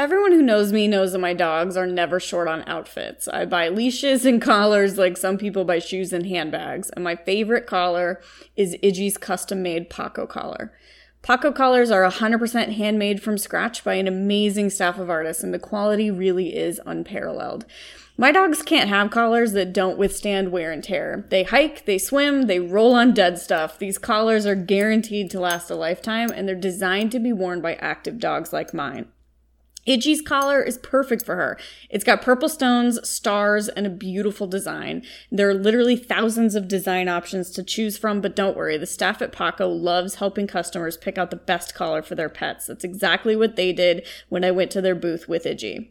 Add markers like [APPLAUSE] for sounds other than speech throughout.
Everyone who knows me knows that my dogs are never short on outfits. I buy leashes and collars like some people buy shoes and handbags, and my favorite collar is Iggy's custom made Paco collar. Paco collars are 100% handmade from scratch by an amazing staff of artists, and the quality really is unparalleled. My dogs can't have collars that don't withstand wear and tear. They hike, they swim, they roll on dead stuff. These collars are guaranteed to last a lifetime, and they're designed to be worn by active dogs like mine. Iggy's collar is perfect for her. It's got purple stones, stars, and a beautiful design. There are literally thousands of design options to choose from, but don't worry, the staff at Paco loves helping customers pick out the best collar for their pets. That's exactly what they did when I went to their booth with Iggy.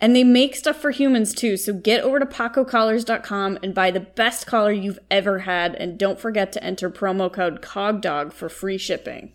And they make stuff for humans too, so get over to pacocollars.com and buy the best collar you've ever had, and don't forget to enter promo code COGDOG for free shipping.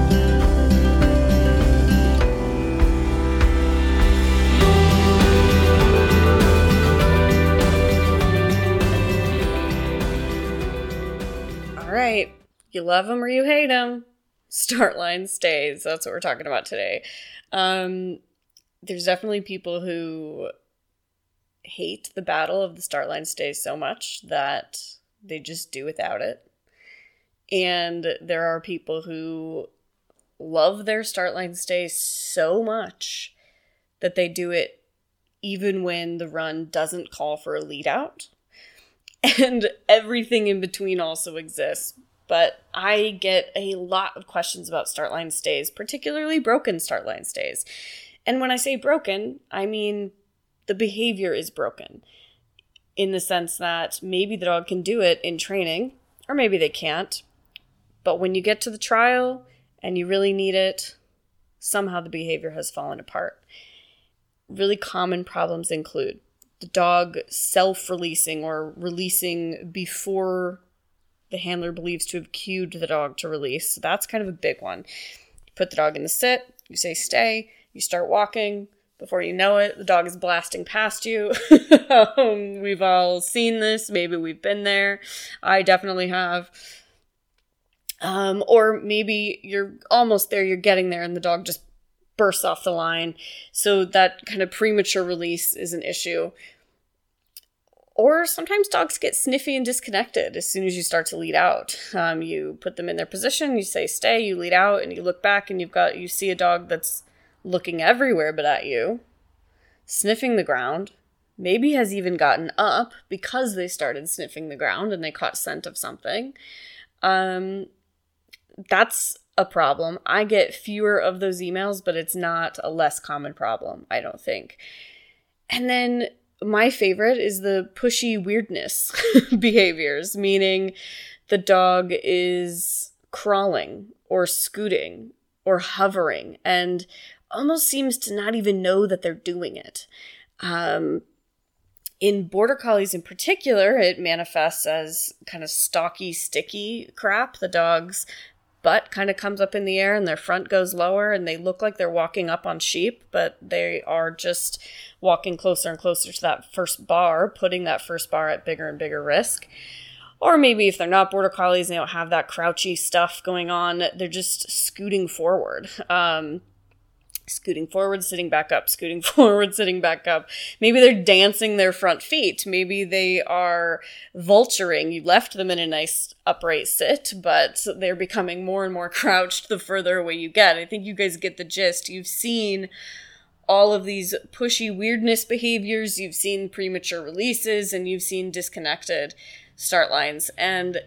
You love them or you hate them. Start line stays. That's what we're talking about today. Um, there's definitely people who hate the battle of the start line stays so much that they just do without it. And there are people who love their start line stays so much that they do it even when the run doesn't call for a lead out. [LAUGHS] And everything in between also exists but I get a lot of questions about start line stays, particularly broken start line stays. And when I say broken, I mean the behavior is broken in the sense that maybe the dog can do it in training, or maybe they can't. But when you get to the trial and you really need it, somehow the behavior has fallen apart. Really common problems include the dog self releasing or releasing before the handler believes to have cued the dog to release. So that's kind of a big one. You put the dog in the sit, you say stay, you start walking. Before you know it, the dog is blasting past you. [LAUGHS] um, we've all seen this. Maybe we've been there. I definitely have. Um, or maybe you're almost there, you're getting there, and the dog just bursts off the line. So that kind of premature release is an issue. Or sometimes dogs get sniffy and disconnected as soon as you start to lead out. Um, you put them in their position, you say stay, you lead out, and you look back and you've got you see a dog that's looking everywhere but at you, sniffing the ground. Maybe has even gotten up because they started sniffing the ground and they caught scent of something. Um, that's a problem. I get fewer of those emails, but it's not a less common problem, I don't think. And then my favorite is the pushy weirdness [LAUGHS] behaviors, meaning the dog is crawling or scooting or hovering and almost seems to not even know that they're doing it. Um, in border collies in particular, it manifests as kind of stocky, sticky crap. The dog's butt kind of comes up in the air and their front goes lower, and they look like they're walking up on sheep, but they are just walking closer and closer to that first bar, putting that first bar at bigger and bigger risk. Or maybe if they're not border collies, and they don't have that crouchy stuff going on, they're just scooting forward. Um, scooting forward, sitting back up, scooting [LAUGHS] forward, sitting back up. Maybe they're dancing their front feet. Maybe they are vulturing. You left them in a nice upright sit, but they're becoming more and more [LAUGHS] crouched the further away you get. I think you guys get the gist. You've seen all of these pushy weirdness behaviors, you've seen premature releases, and you've seen disconnected start lines. And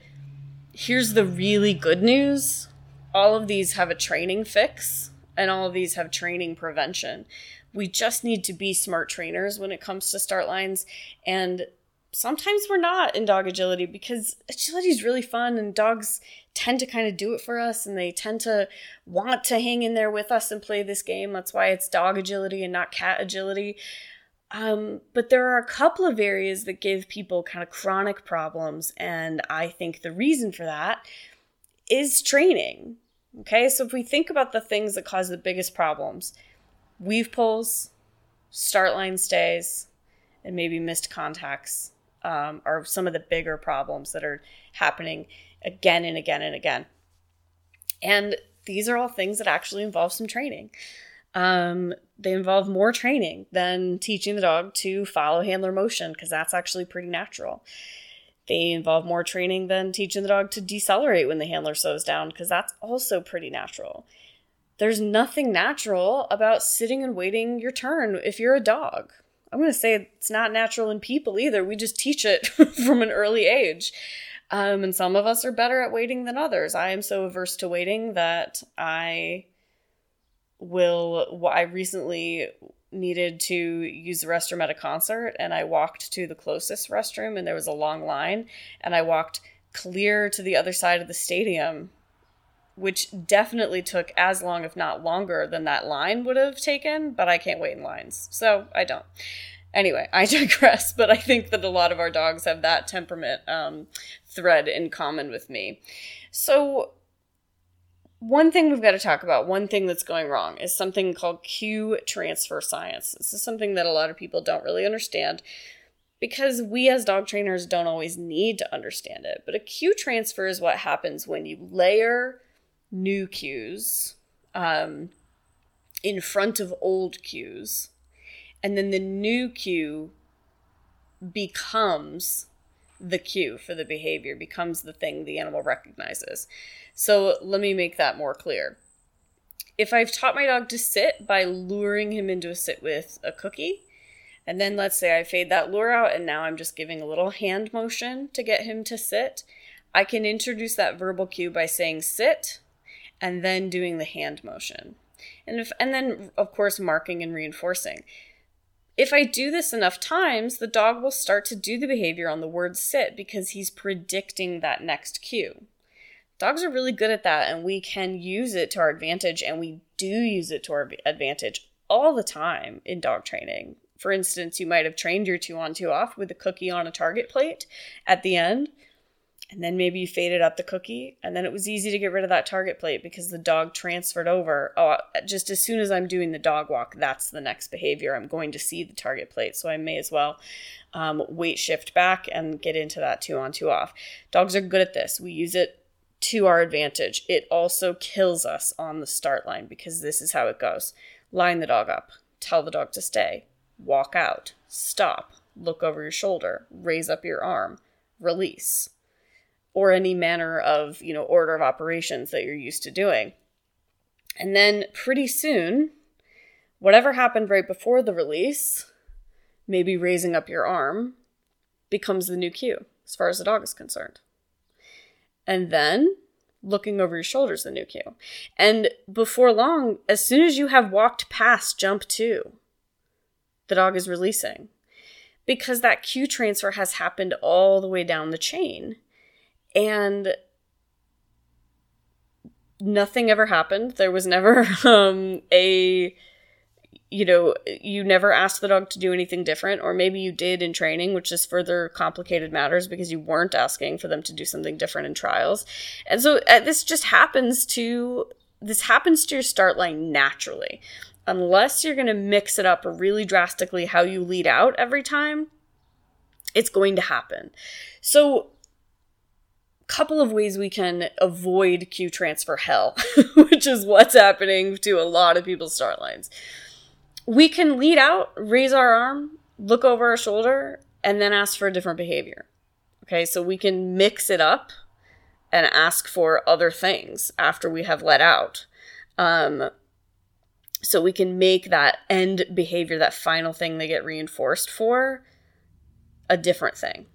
here's the really good news all of these have a training fix, and all of these have training prevention. We just need to be smart trainers when it comes to start lines. And sometimes we're not in dog agility because agility is really fun and dogs tend to kind of do it for us and they tend to want to hang in there with us and play this game. That's why it's dog agility and not cat agility. Um, but there are a couple of areas that give people kind of chronic problems, and I think the reason for that is training. Okay, so if we think about the things that cause the biggest problems, weave pulls, start line stays, and maybe missed contacts um, are some of the bigger problems that are happening again and again and again. And these are all things that actually involve some training. Um, they involve more training than teaching the dog to follow handler motion because that's actually pretty natural. They involve more training than teaching the dog to decelerate when the handler slows down because that's also pretty natural. There's nothing natural about sitting and waiting your turn if you're a dog. I'm going to say it's not natural in people either. We just teach it [LAUGHS] from an early age. Um, and some of us are better at waiting than others. I am so averse to waiting that I will. I recently needed to use the restroom at a concert, and I walked to the closest restroom, and there was a long line, and I walked clear to the other side of the stadium, which definitely took as long, if not longer, than that line would have taken. But I can't wait in lines, so I don't. Anyway, [LAUGHS] I digress, but I think that a lot of our dogs have that temperament um, thread in common with me. So, one thing we've got to talk about, one thing that's going wrong, is something called cue transfer science. This is something that a lot of people don't really understand because we as dog trainers don't always need to understand it. But a cue transfer is what happens when you layer new cues um, in front of old cues and then the new cue becomes the cue for the behavior, becomes the thing the animal recognizes. So let me make that more clear. If I've taught my dog to sit by luring him into a sit with a cookie, and then let's say I fade that lure out and now I'm just giving a little hand motion to get him to sit, I can introduce that verbal cue by saying sit and then doing the hand motion. And if and then of course marking and reinforcing. If I do this enough times, the dog will start to do the behavior on the word sit because he's predicting that next cue. Dogs are really good at that, and we can use it to our advantage, and we do use it to our advantage all the time in dog training. For instance, you might have trained your two on two off with a cookie on a target plate at the end and then maybe you faded out the cookie and then it was easy to get rid of that target plate because the dog transferred over. Oh just as soon as i'm doing the dog walk that's the next behavior. I'm going to see the target plate so i may as well um, weight shift back and get into that two on two off. Dogs are good at this. We use it to our advantage. It also kills us on the start line because this is how it goes. Line the dog up. Tell the dog to stay. Walk out. Stop. Look over your shoulder. Raise up your arm. Release or any manner of, you know, order of operations that you're used to doing. And then pretty soon, whatever happened right before the release, maybe raising up your arm, becomes the new cue as far as the dog is concerned. And then looking over your shoulders the new cue. And before long, as soon as you have walked past jump two, the dog is releasing because that cue transfer has happened all the way down the chain and nothing ever happened. There was never [LAUGHS] um, a you know, you never asked the dog to do anything different, or maybe you did in training, which is further complicated matters because you weren't asking for them to do something different in trials. And so uh, this just happens to this happens to your start line naturally. Unless you're going to mix it up really drastically how you lead out every time, it's going to happen. So couple of ways we can avoid cue transfer hell, [LAUGHS] which is what's happening to a lot of people's start lines. We can lead out, raise our arm, look over our shoulder, and then ask for a different behavior. Okay, so we can mix it up and ask for other things after we have let out. Um, so we can make that end behavior, that final thing they get reinforced for, a different thing.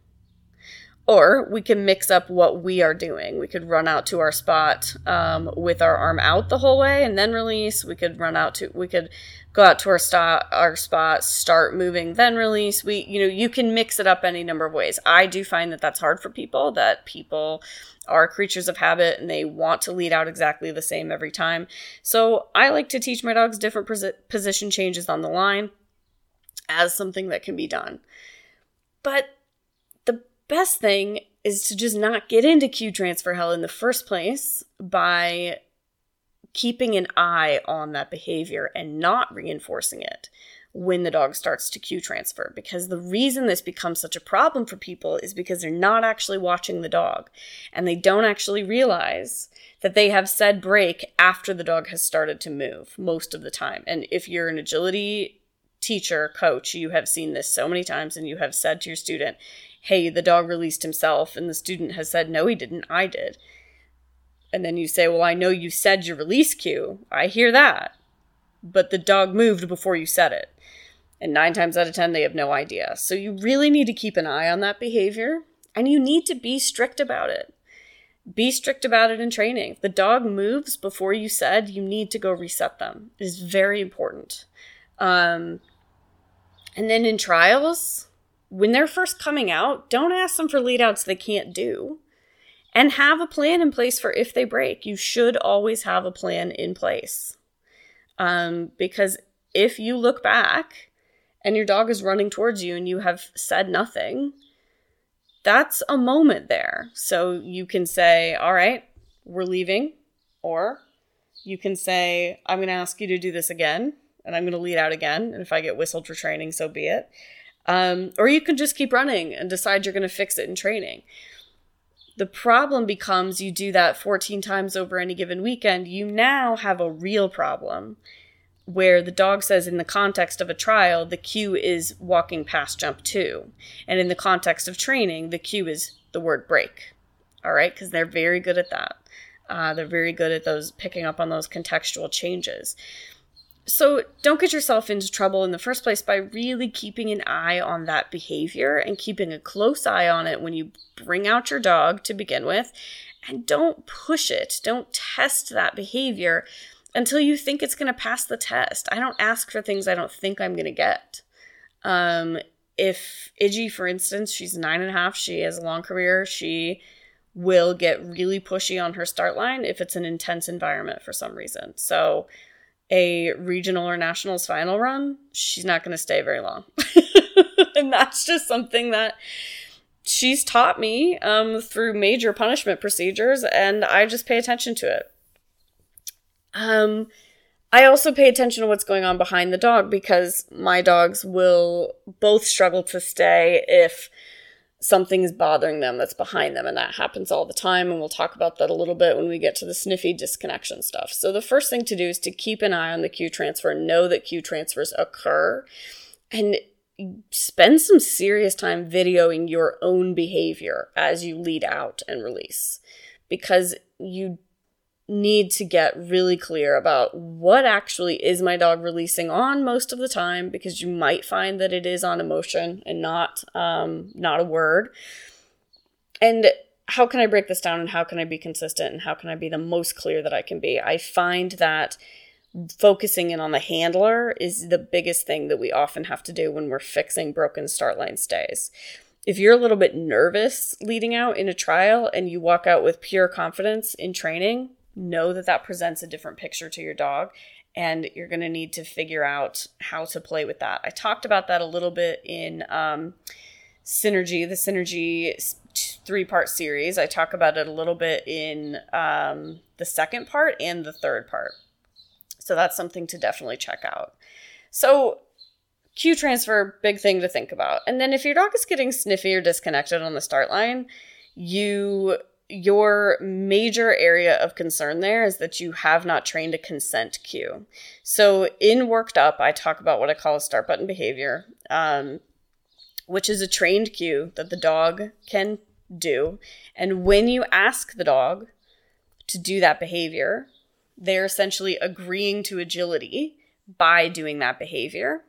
Or we can mix up what we are doing. We could run out to our spot um, with our arm out the whole way and then release. We could run out to, we could go out to our spot, our spot, start moving, then release. We, you know, you can mix it up any number of ways. I do find that that's hard for people, that people are creatures of habit and they want to lead out exactly the same every time. So I like to teach my dogs different position changes on the line as something that can be done. But best thing is to just not get into cue transfer hell in the first place by keeping an eye on that behavior and not reinforcing it when the dog starts to cue transfer. Because the reason this becomes such a problem for people is because they're not actually watching the dog and they don't actually realize that they have said break after the dog has started to move most of the time. And if you're an agility teacher, coach, you have seen this so many times and you have said to your student, hey, the dog released himself. And the student has said, no, he didn't, I did. And then you say, well, I know you said your release cue. I hear that. But the dog moved before you said it. And nine times out of 10, they have no idea. So you really need to keep an eye on that behavior and you need to be strict about it. Be strict about it in training. If the dog moves before you said, you need to go reset them. It is very important. Um, and then in trials, when they're first coming out, don't ask them for lead outs they can't do. And have a plan in place for if they break. You should always have a plan in place. Um, because if you look back and your dog is running towards you and you have said nothing, that's a moment there. So you can say, All right, we're leaving. Or you can say, I'm going to ask you to do this again and I'm going to lead out again. And if I get whistled for training, so be it. Um, or you can just keep running and decide you're going to fix it in training. The problem becomes you do that 14 times over any given weekend, you now have a real problem where the dog says in the context of a trial, the cue is walking past jump two. And in the context of training, the cue is the word break. All right, because they're very good at that. Uh, they're very good at those picking up on those contextual changes. So don't get yourself into trouble in the first place by really keeping an eye on that behavior and keeping a close eye on it when you bring out your dog to begin with. And don't push it. Don't test that behavior until you think it's going to pass the test. I don't ask for things I don't think I'm going to get. Um, if Iggy, for instance, she's nine and a half, she has a long career, she will get really pushy on her start line if it's an intense environment for some reason. So, a regional or nationals final run, she's not going to stay very long. [LAUGHS] and that's just something that she's taught me um, through major punishment procedures, and I just pay attention to it. Um, I also pay attention to what's going on behind the dog because my dogs will both struggle to stay if something is bothering them that's behind them, and that happens all the time. And we'll talk about that a little bit when we get to the sniffy disconnection stuff. So, the first thing to do is to keep an eye on the cue transfer, know that cue transfers occur, and spend some serious time videoing your own behavior as you lead out and release because you need to get really clear about what actually is my dog releasing on most of the time because you might find that it is on emotion and not um, not a word. And how can i break this down and how can i be consistent and how can i be the most clear that i can be? I find that focusing in on the handler is the biggest thing that we often have to do when we're fixing broken start line stays. If you're a little bit nervous leading out in a trial and you walk out with pure confidence in training know that that presents a different picture to your dog and you're going to need to figure out how to play with that. I talked about that a little bit in um, Synergy, the Synergy three part series. I talk about it a little bit in um, the second part and the third part. So that's something to definitely check out. So, cue transfer, big thing to think about. And then if your dog is getting sniffy or disconnected on the start line, you your major area of concern there is that you have not trained a consent cue. So, in Worked Up, I talk about what I call a start button behavior, um, which is a trained cue that the dog can do. And when you ask the dog to do that behavior, they're essentially agreeing to agility by doing that behavior.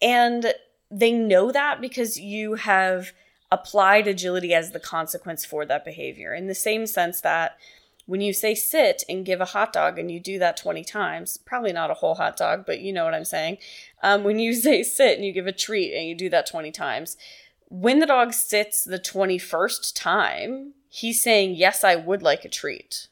And they know that because you have applied agility as the consequence for that behavior in the same sense that when you say sit and give a hot dog and you do that 20 times, probably not a whole hot dog, but you know what I'm saying. Um, when you [LAUGHS] say sit and you give a treat and you do that 20 times, when the dog sits the 21st time, he's saying, Yes, I would like a treat.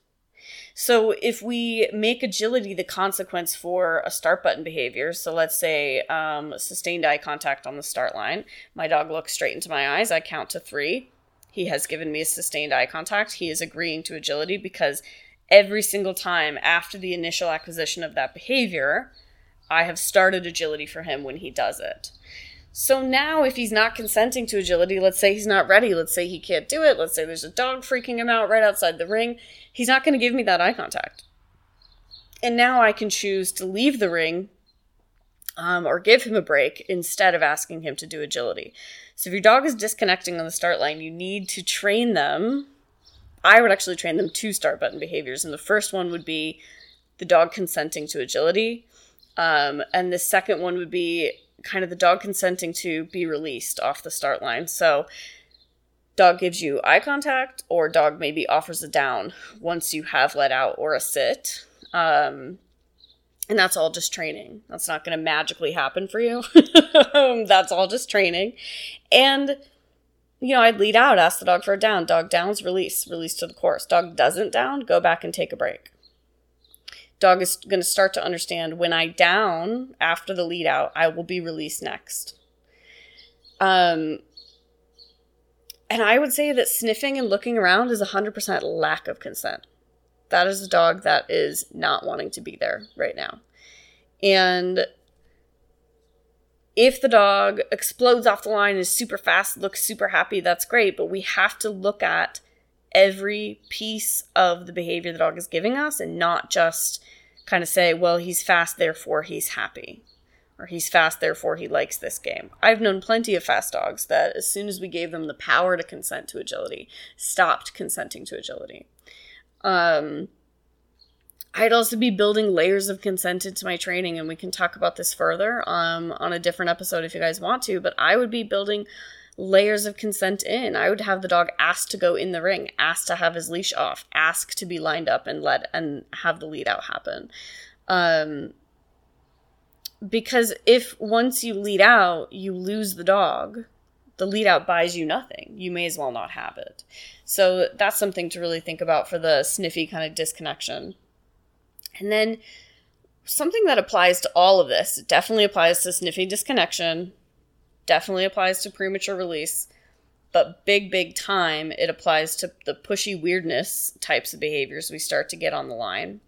So if we make agility the consequence for a start button behavior, so let's say um, sustained eye contact on the start line, my dog looks straight into my eyes, I count to three. He has given me a sustained eye contact. He is agreeing to agility because every single time after the initial acquisition of that behavior, I have started agility for him when he does it. So now, if he's not consenting to agility, let's say he's not ready, let's say he can't do it, let's say there's a dog freaking him out right outside the ring, he's not going to give me that eye contact. And now I can choose to leave the ring um, or give him a break instead of asking him to do agility. So if your dog is disconnecting on the start line, you need to train them. I would actually train them two start button behaviors. And the first one would be the dog consenting to agility. Um, and the second one would be kind of the dog consenting to be released off the start line. So, dog gives you eye contact, or dog maybe offers a down once you have let out or a sit. Um, and that's all just training. That's not going to magically happen for you. [LAUGHS] that's all just training. And, you know, I'd lead out, ask the dog for a down. Dog downs, release, release to the course. Dog doesn't down, go back and take a break dog is going to start to understand when I down after the lead out, I will be released next. Um, and I would say that sniffing and looking around is 100% lack of consent. That is a dog that is not wanting to be there right now. And if the dog explodes off the line, is super fast, looks super happy, that's great. But we have to look at every piece of the behavior the dog is giving us and not just kind of say, well, he's fast, therefore he's happy. Or he's fast, therefore he likes this game. I've known plenty of fast dogs that, as soon as we gave them the power to consent to agility, stopped consenting to agility. Um, I'd also be building layers of consent into my training, and we can talk about this further um, on a different episode if you guys want to. But I would be building layers of consent in. I would have the dog ask to go in the ring, ask to have his leash off, ask to be lined up and let and have the lead out happen. Um, because if once you lead out, you lose the dog, the lead out buys you nothing. You may as well not have it. So that's something to really think about for the sniffy kind of disconnection. And then something that applies to all of this, it definitely applies to sniffy disconnection, definitely applies to premature release, but big, big time, it applies to the pushy weirdness types of behaviors we start to get on the line.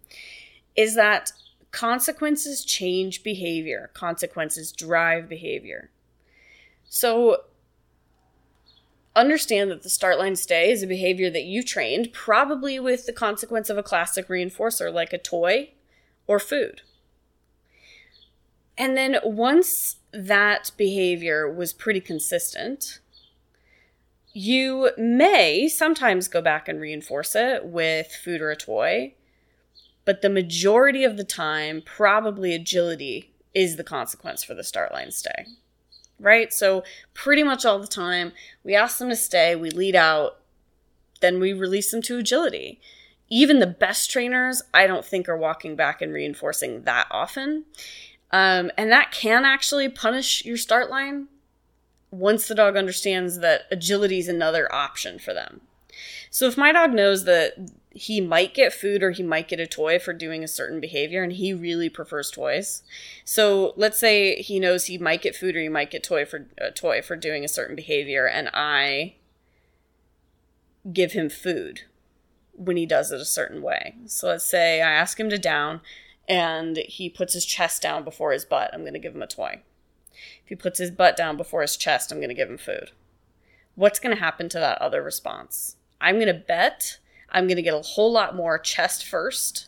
Is that consequences change behavior, consequences drive behavior. So, understand that the start line stay is a behavior that you trained, probably with the consequence of a classic reinforcer like a toy or food. And then once that behavior was pretty consistent, you may sometimes go back and reinforce it with food or a toy, but the majority of the time, probably agility is the consequence for the start line stay. Right? So, pretty much all the time, we ask them to stay, we lead out, then we release them to agility. Even the best trainers, I don't think, are walking back and reinforcing that often. Um, and that can actually punish your start line once the dog understands that agility is another option for them. So if my dog knows that he might get food or he might get a toy for doing a certain behavior and he really prefers toys. So let's say he knows he might get food or he might get toy for a toy for doing a certain behavior and I give him food when he does it a certain way. So let's say I ask him to down and he puts his chest down before his butt, I'm going to give him a toy. If he puts his butt down before his chest, I'm going to give him food. What's going to happen to that other response? I'm going to bet I'm going to get a whole lot more chest first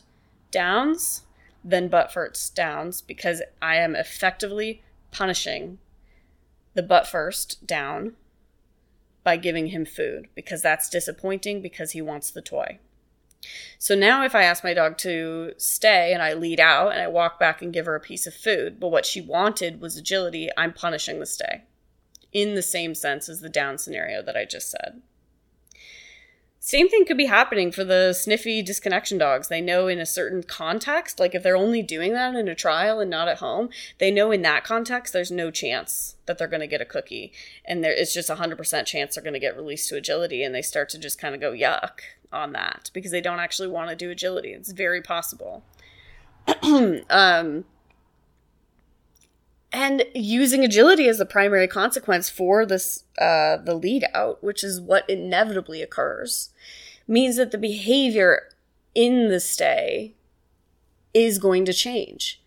downs than butt first downs because I am effectively punishing the butt first down by giving him food because that's disappointing because he wants the toy. So now if I ask my dog to stay and I lead out and I walk back and give her a piece of food, but what she wanted was agility, I'm punishing the stay in the same sense as the down scenario that I just said. Same thing could be happening for the sniffy disconnection dogs. They know in a certain context, like if they're only doing that in a trial and not at home, they know in that context there's no chance that they're going to get a cookie. And there it's just a 100% chance they're going to get released to agility and they start to just kind of go yuck. On that because they don't actually want to do agility. It's very possible. [CLEARS THROAT] um, and using agility as the primary consequence for this uh, the lead out, which is what inevitably occurs, means that the behavior in the stay is going to change.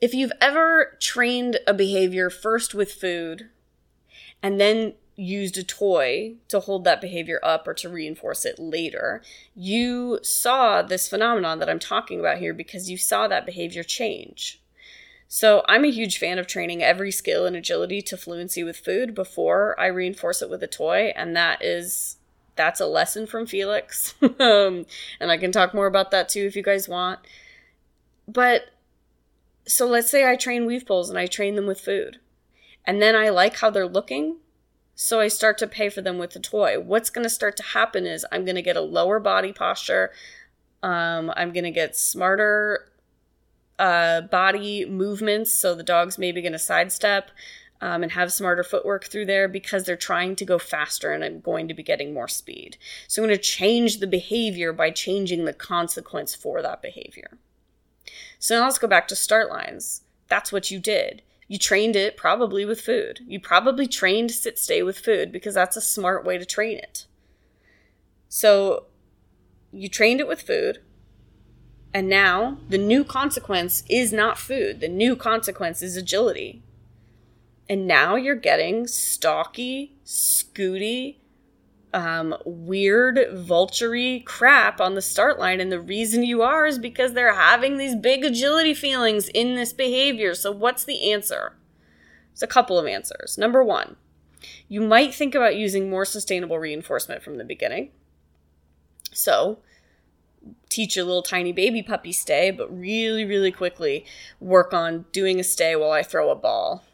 If you've ever trained a behavior first with food and then used a toy to hold that behavior up or to reinforce it later, you saw this phenomenon that I'm talking about here because you saw that behavior change. So I'm a huge fan of training every skill and agility to fluency with food before I reinforce it with a toy, and that is that's a lesson from Felix. [LAUGHS] um, and I can talk more about that too if you guys want. But so let's say I train weave poles and I train them with food. And then I like how they're looking. So I start to pay for them with the toy. What's going to start to happen is I'm going to get a lower body posture. Um, I'm going to get smarter uh, body movements. So the dog's maybe going to sidestep um, and have smarter footwork through there because they're trying to go faster and I'm going to be getting more speed. So I'm going to change the behavior by changing the consequence for that behavior. So now let's go back to start lines. That's what you did. You trained it probably with food. You probably trained sit stay with food because that's a smart way to train it. So you trained it with food. And now the new consequence is not food. The new consequence is agility. And now you're getting stocky, scooty, um, weird, vulturey crap on the start line. And the reason you are is because they're having these big agility feelings in this behavior. So, what's the answer? There's a couple of answers. Number one, you might think about using more sustainable reinforcement from the beginning. So, teach your little tiny baby puppy stay, but really, really quickly work on doing a stay while I throw a ball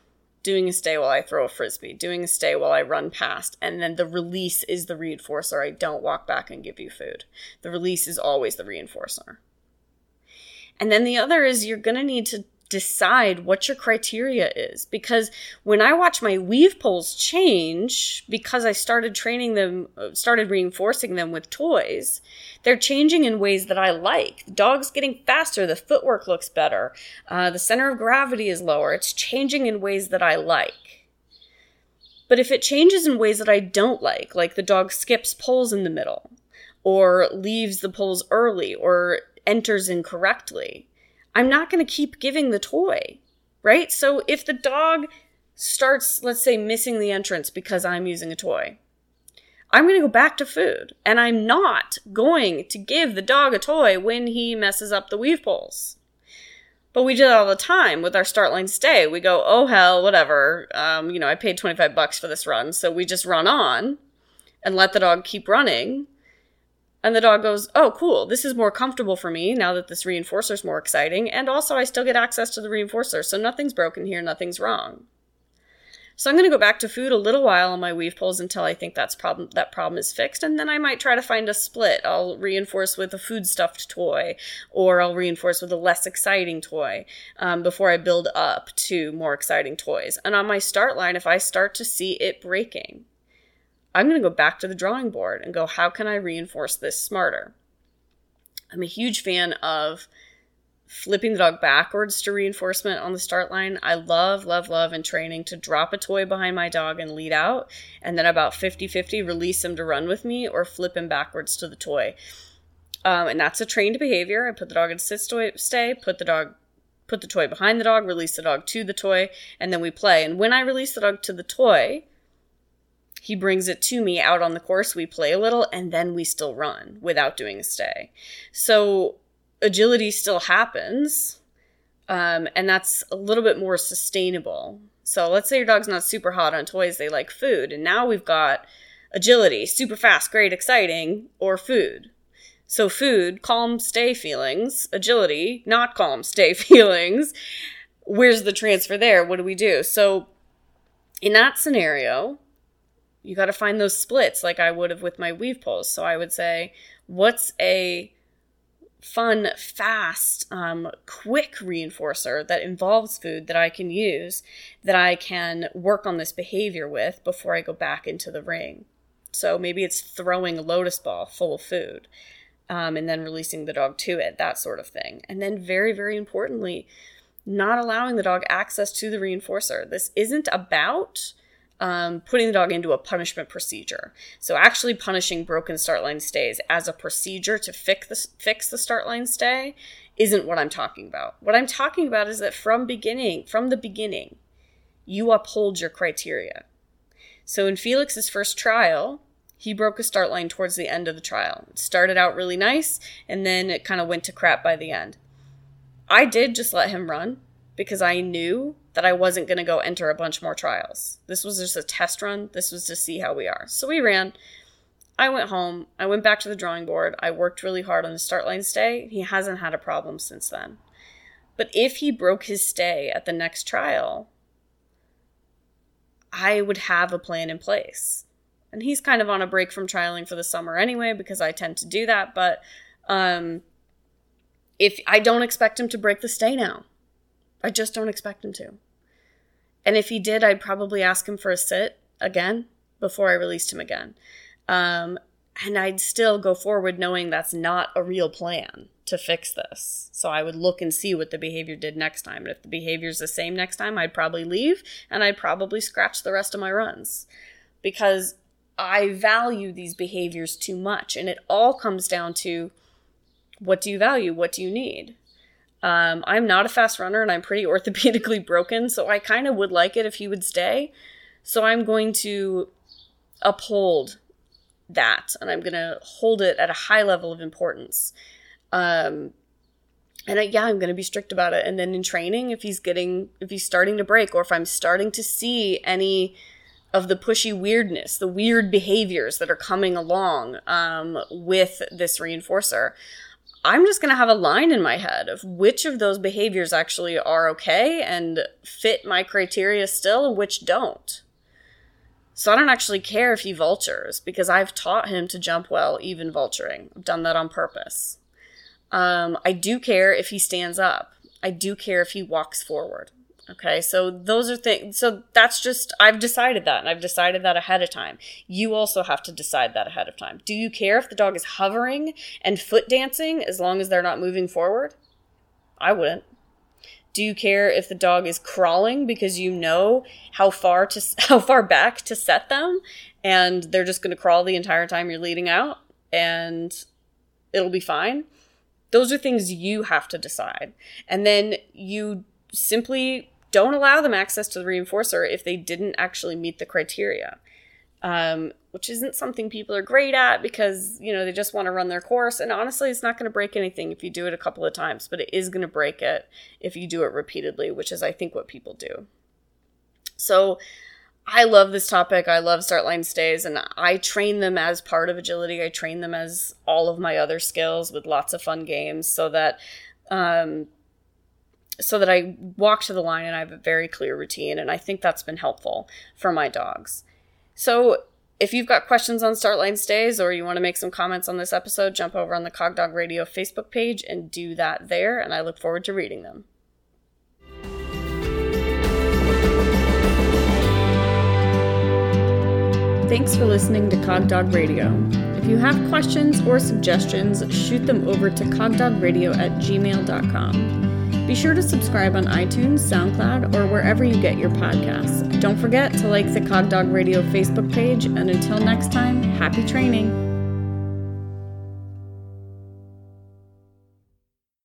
doing a stay while I throw a frisbee, doing a stay while I run past, and then the release is the reinforcer. I don't walk back and give you food. The release is always the reinforcer. And then the other is you're going to need to decide what your criteria is. Because when i watch my weave poles change because i started training them uh, started reinforcing them with toys they're changing in ways that i like. The dog's getting faster the footwork looks better uh, the center of gravity is lower. It's changing in ways that i like. But if it changes in ways that i don't like like the dog skips poles in the middle or leaves the poles early or enters incorrectly I'm not going to keep giving the toy, right? So if the dog starts, let's say, missing the entrance because I'm using a toy, I'm going to go back to food. And I'm not going to give the dog a toy when he messes up the weave poles. But we do that all the time with our start line stay. We go, oh hell, whatever. Um, you know, I paid 25 bucks for this run. So we just run on and let the dog keep running and the dog goes, Oh, cool. This is more comfortable for me now that this reinforcer is more exciting. And also, I still get access to the reinforcer. So nothing's broken here, nothing's wrong. So I'm going to go back to food a little while on my weave poles until I think that's problem that problem is fixed, and then I might try to find a split. I'll reinforce with a food stuffed toy, or I'll reinforce with a less exciting toy um, before I build up to more exciting toys. And on my start line, if I start to see it breaking, I'm going to go back to the drawing board and go, how can I reinforce this smarter? I'm a huge fan of flipping the dog backwards to reinforcement on the start line. I love, love, love in training to drop a toy behind my dog and lead out, and then about 50 50 release him to run with me or flip him backwards to the toy. Um, and that's a trained behavior. I put the dog in sit toy, stay, put the dog put the toy behind the dog, release the dog to the toy, and then we play. And when I release the dog to the toy, he brings it to me out on the course. We play a little and then we still run without doing a stay. So agility still happens. Um, and that's a little bit more sustainable. So let's say your dog's not super hot on toys, they like food. And now we've got agility, super fast, great, exciting, or food. So food, calm, stay feelings, agility, not calm, stay [LAUGHS] feelings. Where's the transfer there? What do we do? So in that scenario, you got to find those splits like I would have with my weave poles. So I would say, what's a fun, fast, um, quick reinforcer that involves food that I can use that I can work on this behavior with before I go back into the ring? So maybe it's throwing a lotus ball full of food um, and then releasing the dog to it, that sort of thing. And then, very, very importantly, not allowing the dog access to the reinforcer. This isn't about um, putting the dog into a punishment procedure. So, actually punishing broken start line stays as a procedure to fix the, fix the start line stay isn't what I'm talking about. What I'm talking about is that from beginning, from the beginning, you uphold your criteria. So in Felix's first trial, he broke a start line towards the end of the trial. It started out really nice, and then it kind of went to crap by the end. I did just let him run because I knew that I wasn't going to go enter a bunch more trials. This was just a test run. This was to see how we are. So we ran. I went home. I went back to the drawing board. I worked really hard on the start line stay. He hasn't had a problem since then. But if he broke his stay at the next trial, I would have a plan in place. And he's kind of on a break from trialing for the summer anyway, because I tend to do that. But um, if I don't expect him to break the stay now, I just don't expect him to. And if he did, I'd probably ask him for a sit again before I released him again. Um, and I'd still go forward knowing that's not a real plan to fix this. So I would look and see what the behavior did next time. And if the behavior's the same next time, I'd probably leave and I'd probably scratch the rest of my runs because I value these behaviors too much. And it all comes down to what do you value? What do you need? Um, I'm not a fast runner and I'm pretty [LAUGHS] orthopedically broken, so I kind of would like it if he would stay. So I'm going to uphold that and I'm going to hold it at a high level of importance. Um, and I, yeah, I'm going to be strict about it. And then in training, if he's getting, if he's starting to break, or if I'm starting to see any of the pushy weirdness, the weird behaviors that are coming along um, with this reinforcer, I'm just going to have a line in my head of which of those behaviors actually are okay and fit my criteria still and which don't. So I don't actually care if he vultures because I've taught him to jump well, even vulturing. I've done that on purpose. Um, I do care if he stands up. I do care if he walks forward. Okay, so those are things. So that's just, I've decided that, and I've decided that ahead of time. You also have to decide that ahead of time. Do you care if the dog is hovering and foot dancing as long as they're not moving forward? I wouldn't. Do you care if the dog is crawling because you know how far to [LAUGHS] how far back to set them and they're just going to crawl the entire time you're leading out and it'll be fine? Those are things you have to decide. And then you simply don't allow them access to the reinforcer if they didn't actually meet the criteria. Um, which isn't something people are great at because, you know, they just want to run their course. And honestly, it's not going to break anything if you do it a couple of times, but it is going to break it if you do it repeatedly, which is, I think, what people do. So, I love this topic. I love start line stays, and I train them as part of agility. I train them as all of my other skills with lots of fun games, so that um, so that I walk to the line and I have a very clear routine. And I think that's been helpful for my dogs. So if you've got questions on start line stays or you want to make some comments on this episode, jump over on the Cog Dog Radio Facebook page and do that there. And I look forward to reading them. Thanks for listening to Cogdog Radio. If you have questions or suggestions, shoot them over to cogdogradio at gmail.com. Be sure to subscribe on iTunes, SoundCloud, or wherever you get your podcasts. Don't forget to like the Cogdog Radio Facebook page, and until next time, happy training!